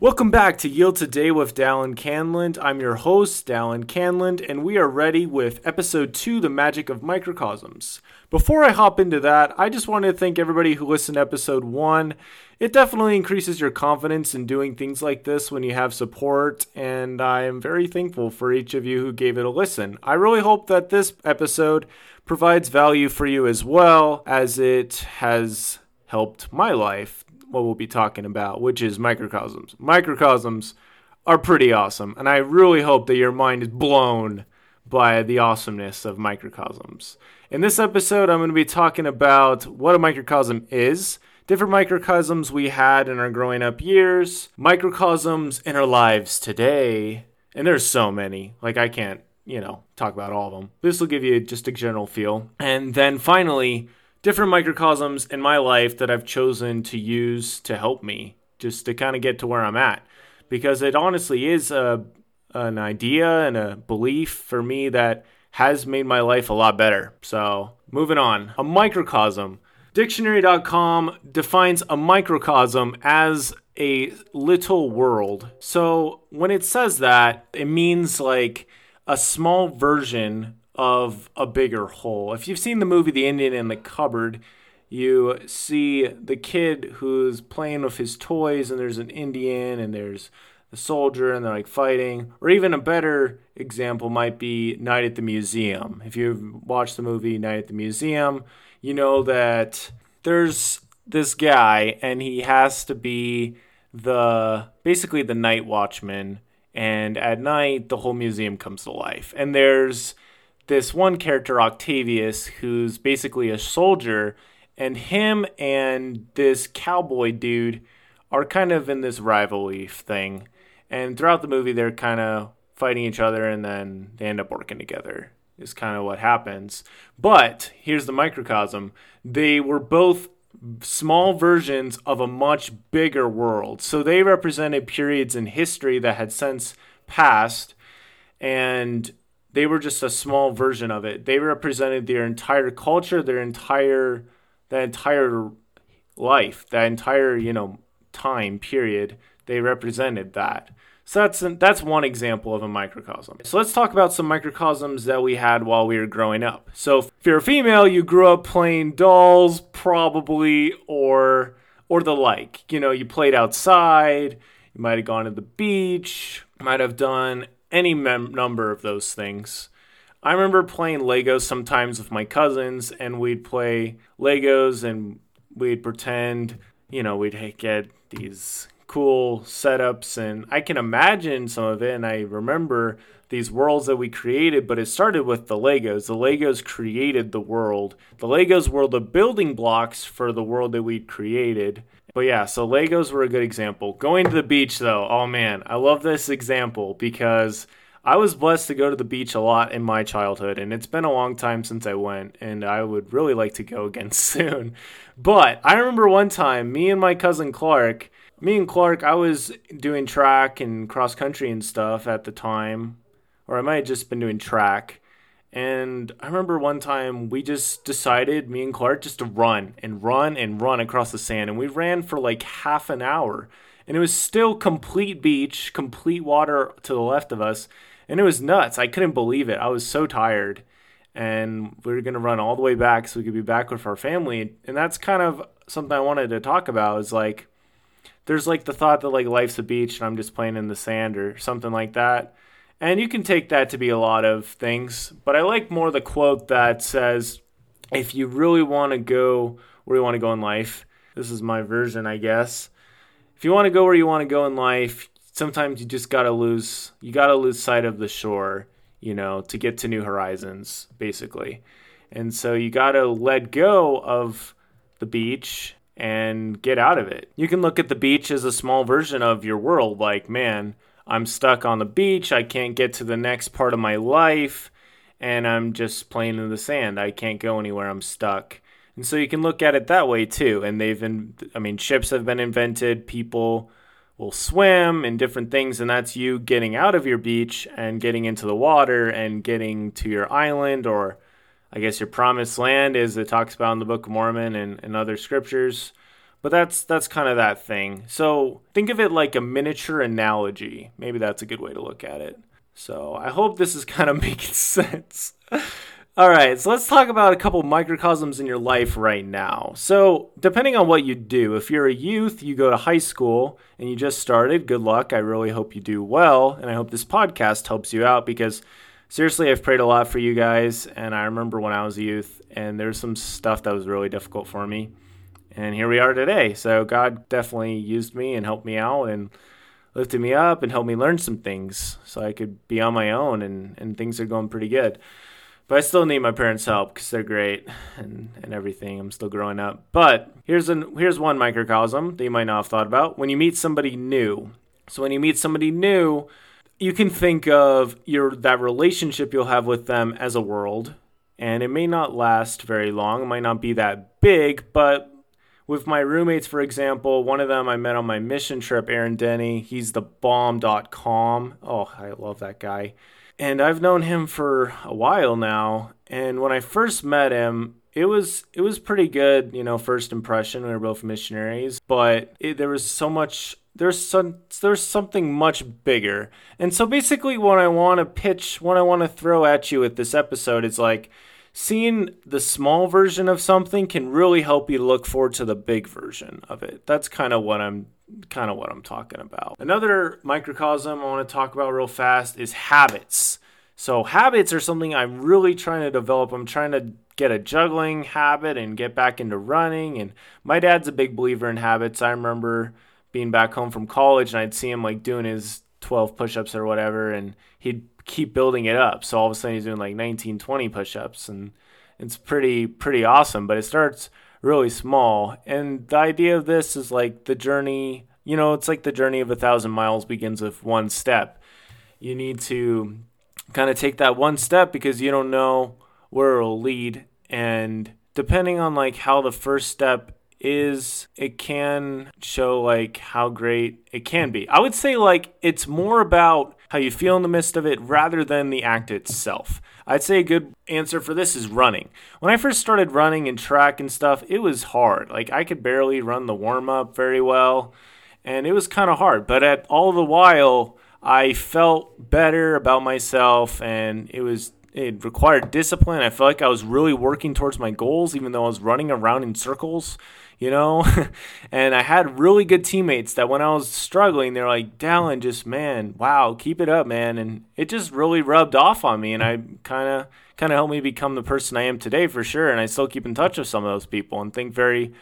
Welcome back to Yield Today with Dallin Canland. I'm your host, Dallin Canland, and we are ready with episode two, The Magic of Microcosms. Before I hop into that, I just want to thank everybody who listened to episode one. It definitely increases your confidence in doing things like this when you have support, and I am very thankful for each of you who gave it a listen. I really hope that this episode provides value for you as well, as it has helped my life what we'll be talking about, which is microcosms. Microcosms are pretty awesome, and I really hope that your mind is blown by the awesomeness of microcosms. In this episode, I'm going to be talking about what a microcosm is, different microcosms we had in our growing up years, microcosms in our lives today, and there's so many. Like, I can't, you know, talk about all of them. This will give you just a general feel. And then finally, different microcosms in my life that I've chosen to use to help me just to kind of get to where I'm at. Because it honestly is a, an idea and a belief for me that has made my life a lot better. So, moving on. A microcosm. Dictionary.com defines a microcosm as a little world. So, when it says that, it means like a small version of a bigger whole. If you've seen the movie The Indian in the Cupboard, you see the kid who's playing with his toys, and there's an Indian, and there's the soldier, and they're like fighting. Or even a better example might be Night at the Museum. If you've watched the movie Night at the Museum, you know that there's this guy, and he has to be the basically the night watchman. And at night, the whole museum comes to life. And there's this one character, Octavius, who's basically a soldier, and him and this cowboy dude are kind of in this rivalry thing. And throughout the movie, they're kind of fighting each other, and then they end up working together. Is kind of what happens. But here's the microcosm: they were both small versions of a much bigger world. So they represented periods in history that had since passed, and they were just a small version of it. They represented their entire culture, their entire that entire life, that entire, you know, time period. They represented that. So that's that's one example of a microcosm. So let's talk about some microcosms that we had while we were growing up. So if you're a female, you grew up playing dolls probably or or the like. You know, you played outside, you might have gone to the beach, might have done any mem- number of those things. I remember playing Legos sometimes with my cousins, and we'd play Legos and we'd pretend, you know, we'd get these cool setups. And I can imagine some of it, and I remember these worlds that we created, but it started with the Legos. The Legos created the world. The Legos were the building blocks for the world that we'd created. But yeah, so Legos were a good example. Going to the beach, though, oh man, I love this example because I was blessed to go to the beach a lot in my childhood, and it's been a long time since I went, and I would really like to go again soon. But I remember one time, me and my cousin Clark, me and Clark, I was doing track and cross country and stuff at the time, or I might have just been doing track and I remember one time we just decided, me and Clark, just to run and run and run across the sand. And we ran for like half an hour. And it was still complete beach, complete water to the left of us. And it was nuts. I couldn't believe it. I was so tired. And we were going to run all the way back so we could be back with our family. And that's kind of something I wanted to talk about is like, there's like the thought that like life's a beach and I'm just playing in the sand or something like that. And you can take that to be a lot of things, but I like more the quote that says, if you really want to go where you want to go in life, this is my version, I guess. If you want to go where you want to go in life, sometimes you just got to lose you got to lose sight of the shore, you know, to get to new horizons, basically. And so you got to let go of the beach and get out of it. You can look at the beach as a small version of your world like, man, I'm stuck on the beach. I can't get to the next part of my life. And I'm just playing in the sand. I can't go anywhere. I'm stuck. And so you can look at it that way too. And they've been, I mean, ships have been invented. People will swim and different things. And that's you getting out of your beach and getting into the water and getting to your island or I guess your promised land, as it talks about in the Book of Mormon and, and other scriptures. But that's that's kind of that thing. So think of it like a miniature analogy. Maybe that's a good way to look at it. So I hope this is kind of making sense. All right, so let's talk about a couple microcosms in your life right now. So, depending on what you do, if you're a youth, you go to high school and you just started, good luck. I really hope you do well. And I hope this podcast helps you out because seriously, I've prayed a lot for you guys. And I remember when I was a youth and there's some stuff that was really difficult for me. And here we are today. So, God definitely used me and helped me out and lifted me up and helped me learn some things so I could be on my own and, and things are going pretty good. But I still need my parents' help because they're great and, and everything. I'm still growing up. But here's an here's one microcosm that you might not have thought about. When you meet somebody new. So when you meet somebody new, you can think of your that relationship you'll have with them as a world. And it may not last very long. It might not be that big, but with my roommates, for example, one of them I met on my mission trip, Aaron Denny. He's the bomb.com. Oh, I love that guy and I've known him for a while now. And when I first met him, it was it was pretty good, you know, first impression. We were both missionaries, but it, there was so much. There's some there's something much bigger. And so basically, what I want to pitch, what I want to throw at you with this episode is like seeing the small version of something can really help you look forward to the big version of it. That's kind of what I'm kind of what I'm talking about. Another microcosm I want to talk about real fast is habits. So habits are something I'm really trying to develop. I'm trying to get a juggling habit and get back into running and my dad's a big believer in habits. I remember being back home from college and I'd see him like doing his 12 push-ups or whatever and he'd keep building it up. So all of a sudden he's doing like 19, 20 push-ups and it's pretty pretty awesome, but it starts really small. And the idea of this is like the journey, you know, it's like the journey of a thousand miles begins with one step. You need to kind of take that one step because you don't know where it'll lead. And depending on like how the first step is it can show like how great it can be. I would say like it's more about how you feel in the midst of it rather than the act itself. I'd say a good answer for this is running. When I first started running and track and stuff, it was hard. Like I could barely run the warm up very well, and it was kind of hard. But at all the while, I felt better about myself, and it was it required discipline. I felt like I was really working towards my goals, even though I was running around in circles you know? and I had really good teammates that when I was struggling, they're like, Dallin, just man, wow, keep it up, man. And it just really rubbed off on me. And I kind of, kind of helped me become the person I am today for sure. And I still keep in touch with some of those people and think very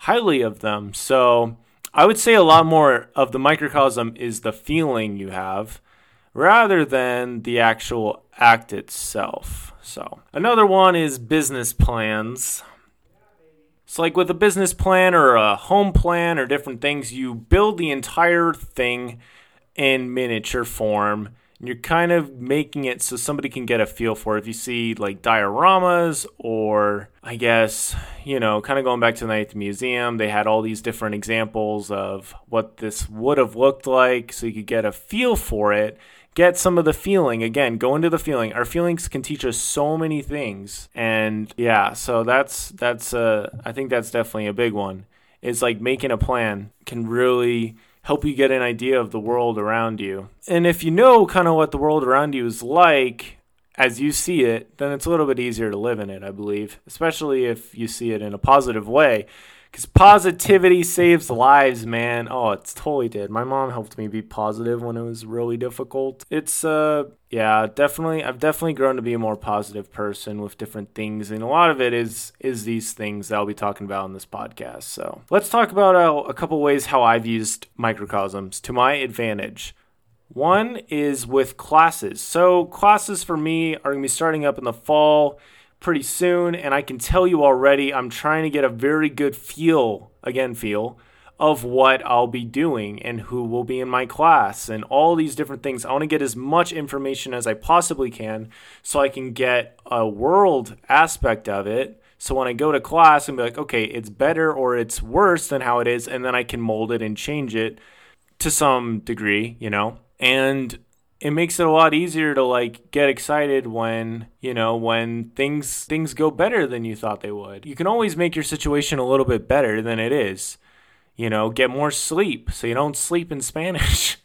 highly of them. So I would say a lot more of the microcosm is the feeling you have rather than the actual act itself. So another one is business plans. Like with a business plan or a home plan or different things, you build the entire thing in miniature form. And you're kind of making it so somebody can get a feel for it. If you see like dioramas, or I guess, you know, kind of going back to the Ninth Museum, they had all these different examples of what this would have looked like so you could get a feel for it get some of the feeling. Again go into the feeling. Our feelings can teach us so many things. And yeah so that's that's uh i think that's definitely a big one. It's like making a plan can really help you get an idea of the world around you. And if you know kind of what the world around you is like as you see it then it's a little bit easier to live in it i believe especially if you see it in a positive way because positivity saves lives, man. Oh, it's totally did. My mom helped me be positive when it was really difficult. It's, uh, yeah, definitely. I've definitely grown to be a more positive person with different things, and a lot of it is is these things that I'll be talking about in this podcast. So let's talk about uh, a couple ways how I've used microcosms to my advantage. One is with classes. So classes for me are going to be starting up in the fall pretty soon. And I can tell you already, I'm trying to get a very good feel, again, feel of what I'll be doing and who will be in my class and all these different things. I want to get as much information as I possibly can so I can get a world aspect of it. So when I go to class and be like, okay, it's better or it's worse than how it is, and then I can mold it and change it to some degree, you know? And it makes it a lot easier to like get excited when you know when things things go better than you thought they would you can always make your situation a little bit better than it is you know, get more sleep so you don't sleep in Spanish.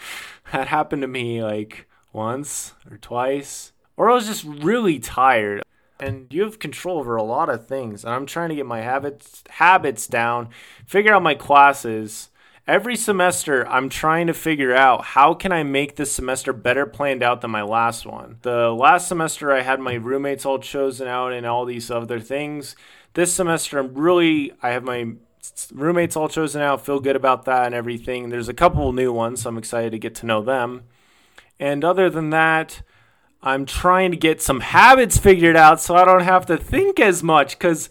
that happened to me like once or twice. Or I was just really tired. And you have control over a lot of things. And I'm trying to get my habits habits down, figure out my classes. Every semester I'm trying to figure out how can I make this semester better planned out than my last one. The last semester I had my roommates all chosen out and all these other things. This semester I'm really I have my roommates all chosen out, feel good about that and everything. There's a couple new ones, so I'm excited to get to know them. And other than that, I'm trying to get some habits figured out so I don't have to think as much because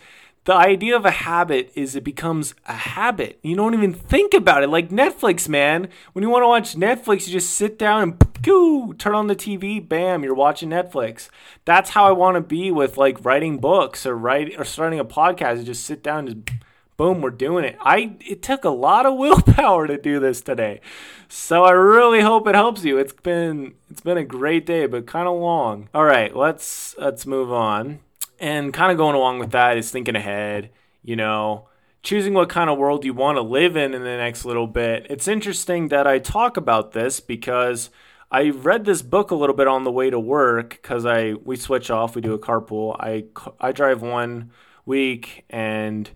the idea of a habit is it becomes a habit. You don't even think about it. Like Netflix, man. When you want to watch Netflix, you just sit down and go turn on the TV, bam, you're watching Netflix. That's how I want to be with like writing books or writing or starting a podcast. You just sit down and just boom, we're doing it. I it took a lot of willpower to do this today. So I really hope it helps you. It's been it's been a great day, but kind of long. All right, let's let's move on. And kind of going along with that is thinking ahead, you know, choosing what kind of world you want to live in in the next little bit. It's interesting that I talk about this because I read this book a little bit on the way to work because I we switch off, we do a carpool. I I drive one week and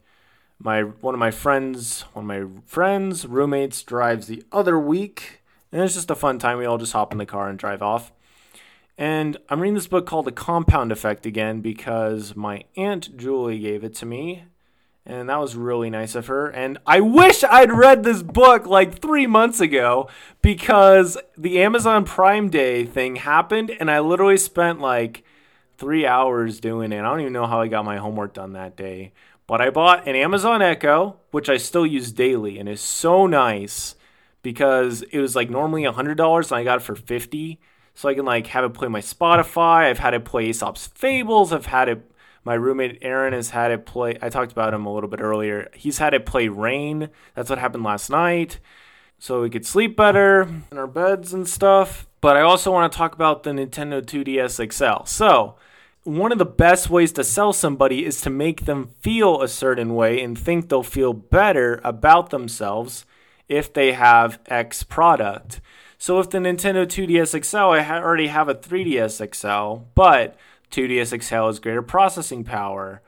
my one of my friends, one of my friends, roommates drives the other week, and it's just a fun time. We all just hop in the car and drive off. And I'm reading this book called The Compound Effect again because my aunt Julie gave it to me, and that was really nice of her. And I wish I'd read this book like three months ago because the Amazon Prime Day thing happened, and I literally spent like three hours doing it. I don't even know how I got my homework done that day. But I bought an Amazon Echo, which I still use daily and is so nice because it was like normally $100 and I got it for 50 so I can like have it play my Spotify. I've had it play Aesop's Fables. I've had it my roommate Aaron has had it play I talked about him a little bit earlier. He's had it play Rain. That's what happened last night. So we could sleep better in our beds and stuff. But I also want to talk about the Nintendo 2DS XL. So, one of the best ways to sell somebody is to make them feel a certain way and think they'll feel better about themselves if they have X product. So if the Nintendo 2DS XL, I ha- already have a 3DS XL, but 2DS XL has greater processing power,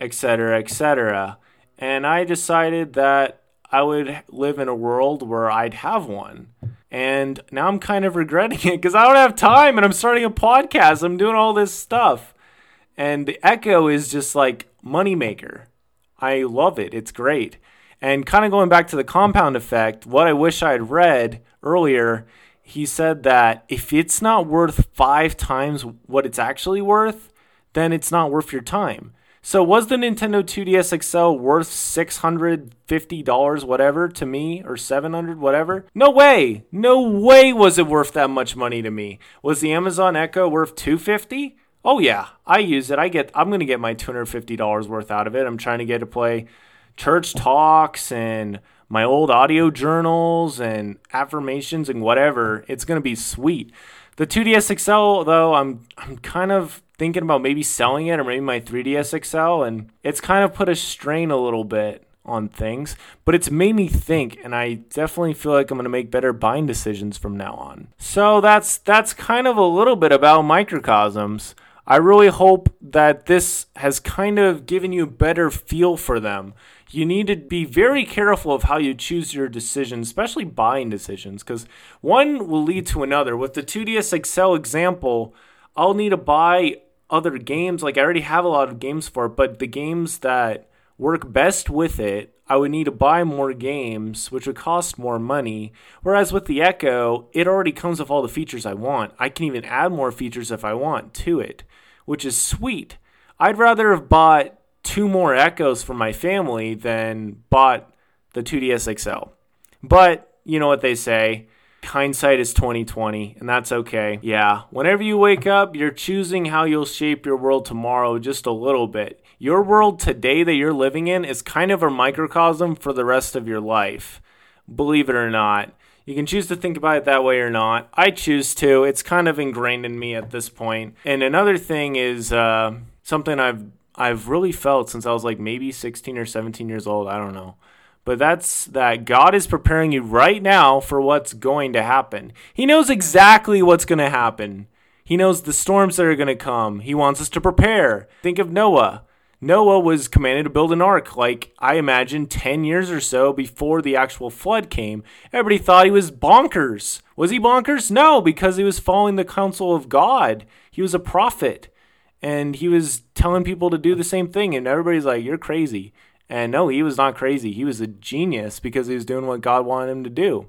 etc., etc. And I decided that I would live in a world where I'd have one. And now I'm kind of regretting it because I don't have time and I'm starting a podcast. I'm doing all this stuff. And the Echo is just like moneymaker. I love it. It's great. And kind of going back to the compound effect, what I wish I had read earlier, he said that if it's not worth five times what it's actually worth, then it's not worth your time. So was the Nintendo 2DS XL worth $650 whatever to me or 700 whatever? No way. No way was it worth that much money to me. Was the Amazon Echo worth 250? Oh yeah, I use it. I get I'm going to get my $250 worth out of it. I'm trying to get to play church talks and my old audio journals and affirmations and whatever. It's going to be sweet. The 2DS XL though, I'm I'm kind of thinking about maybe selling it or maybe my 3DS XL and it's kind of put a strain a little bit on things, but it's made me think and I definitely feel like I'm going to make better buying decisions from now on. So that's that's kind of a little bit about microcosms. I really hope that this has kind of given you a better feel for them. You need to be very careful of how you choose your decisions, especially buying decisions, because one will lead to another. With the 2DS XL example, I'll need to buy other games. Like I already have a lot of games for it, but the games that work best with it, I would need to buy more games, which would cost more money. Whereas with the Echo, it already comes with all the features I want. I can even add more features if I want to it which is sweet. I'd rather have bought two more Echoes for my family than bought the 2DS XL. But you know what they say, hindsight is 2020 and that's okay. Yeah, whenever you wake up, you're choosing how you'll shape your world tomorrow just a little bit. Your world today that you're living in is kind of a microcosm for the rest of your life. Believe it or not. You can choose to think about it that way or not. I choose to. It's kind of ingrained in me at this point. And another thing is uh, something I've I've really felt since I was like maybe 16 or 17 years old. I don't know. but that's that God is preparing you right now for what's going to happen. He knows exactly what's going to happen. He knows the storms that are going to come. He wants us to prepare. Think of Noah. Noah was commanded to build an ark, like I imagine 10 years or so before the actual flood came. Everybody thought he was bonkers. Was he bonkers? No, because he was following the counsel of God. He was a prophet and he was telling people to do the same thing, and everybody's like, You're crazy. And no, he was not crazy. He was a genius because he was doing what God wanted him to do.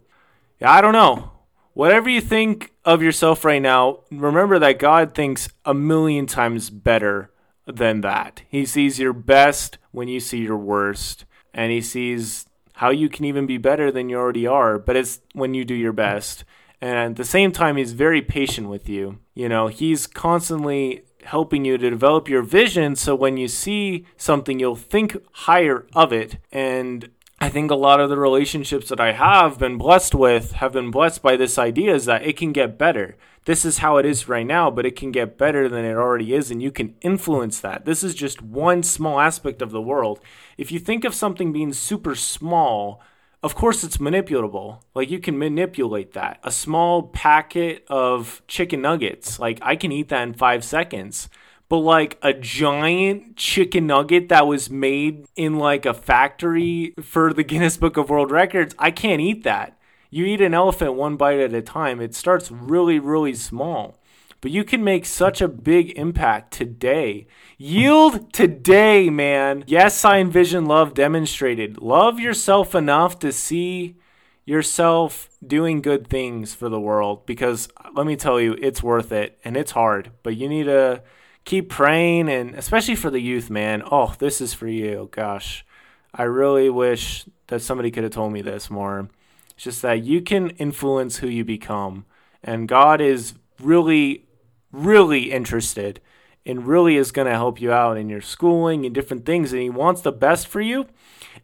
Yeah, I don't know. Whatever you think of yourself right now, remember that God thinks a million times better than that. He sees your best when you see your worst, and he sees how you can even be better than you already are, but it's when you do your best. And at the same time, he's very patient with you. You know, he's constantly helping you to develop your vision so when you see something, you'll think higher of it. And I think a lot of the relationships that I have been blessed with have been blessed by this idea is that it can get better this is how it is right now, but it can get better than it already is, and you can influence that. This is just one small aspect of the world. If you think of something being super small, of course it's manipulable. Like you can manipulate that. A small packet of chicken nuggets, like I can eat that in five seconds. But like a giant chicken nugget that was made in like a factory for the Guinness Book of World Records, I can't eat that you eat an elephant one bite at a time. It starts really, really small. But you can make such a big impact today. Yield today, man. Yes, I envision love demonstrated. Love yourself enough to see yourself doing good things for the world because let me tell you, it's worth it and it's hard, but you need to keep praying and especially for the youth, man. Oh, this is for you. Gosh, I really wish that somebody could have told me this more. It's just that you can influence who you become. And God is really, really interested and really is going to help you out in your schooling and different things. And He wants the best for you.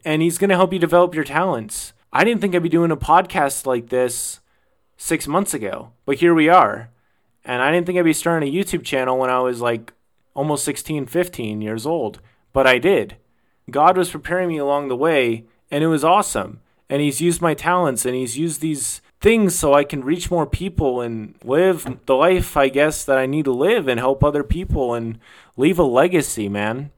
And He's going to help you develop your talents. I didn't think I'd be doing a podcast like this six months ago, but here we are. And I didn't think I'd be starting a YouTube channel when I was like almost 16, 15 years old, but I did. God was preparing me along the way, and it was awesome and he's used my talents and he's used these things so I can reach more people and live the life I guess that I need to live and help other people and leave a legacy, man.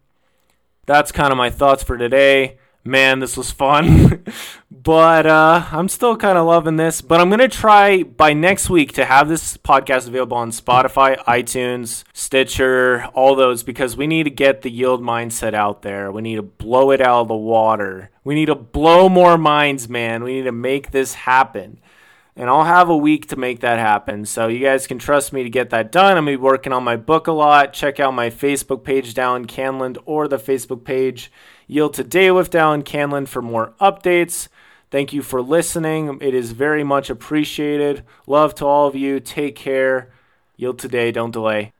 That's kind of my thoughts for today man, this was fun. but uh, I'm still kind of loving this. But I'm going to try by next week to have this podcast available on Spotify, iTunes, Stitcher, all those, because we need to get the yield mindset out there. We need to blow it out of the water. We need to blow more minds, man. We need to make this happen. And I'll have a week to make that happen. So you guys can trust me to get that done. I'm to be working on my book a lot. Check out my Facebook page, Dallin Canland, or the Facebook page Yield today with Dallin Canland for more updates. Thank you for listening. It is very much appreciated. Love to all of you. Take care. Yield today. Don't delay.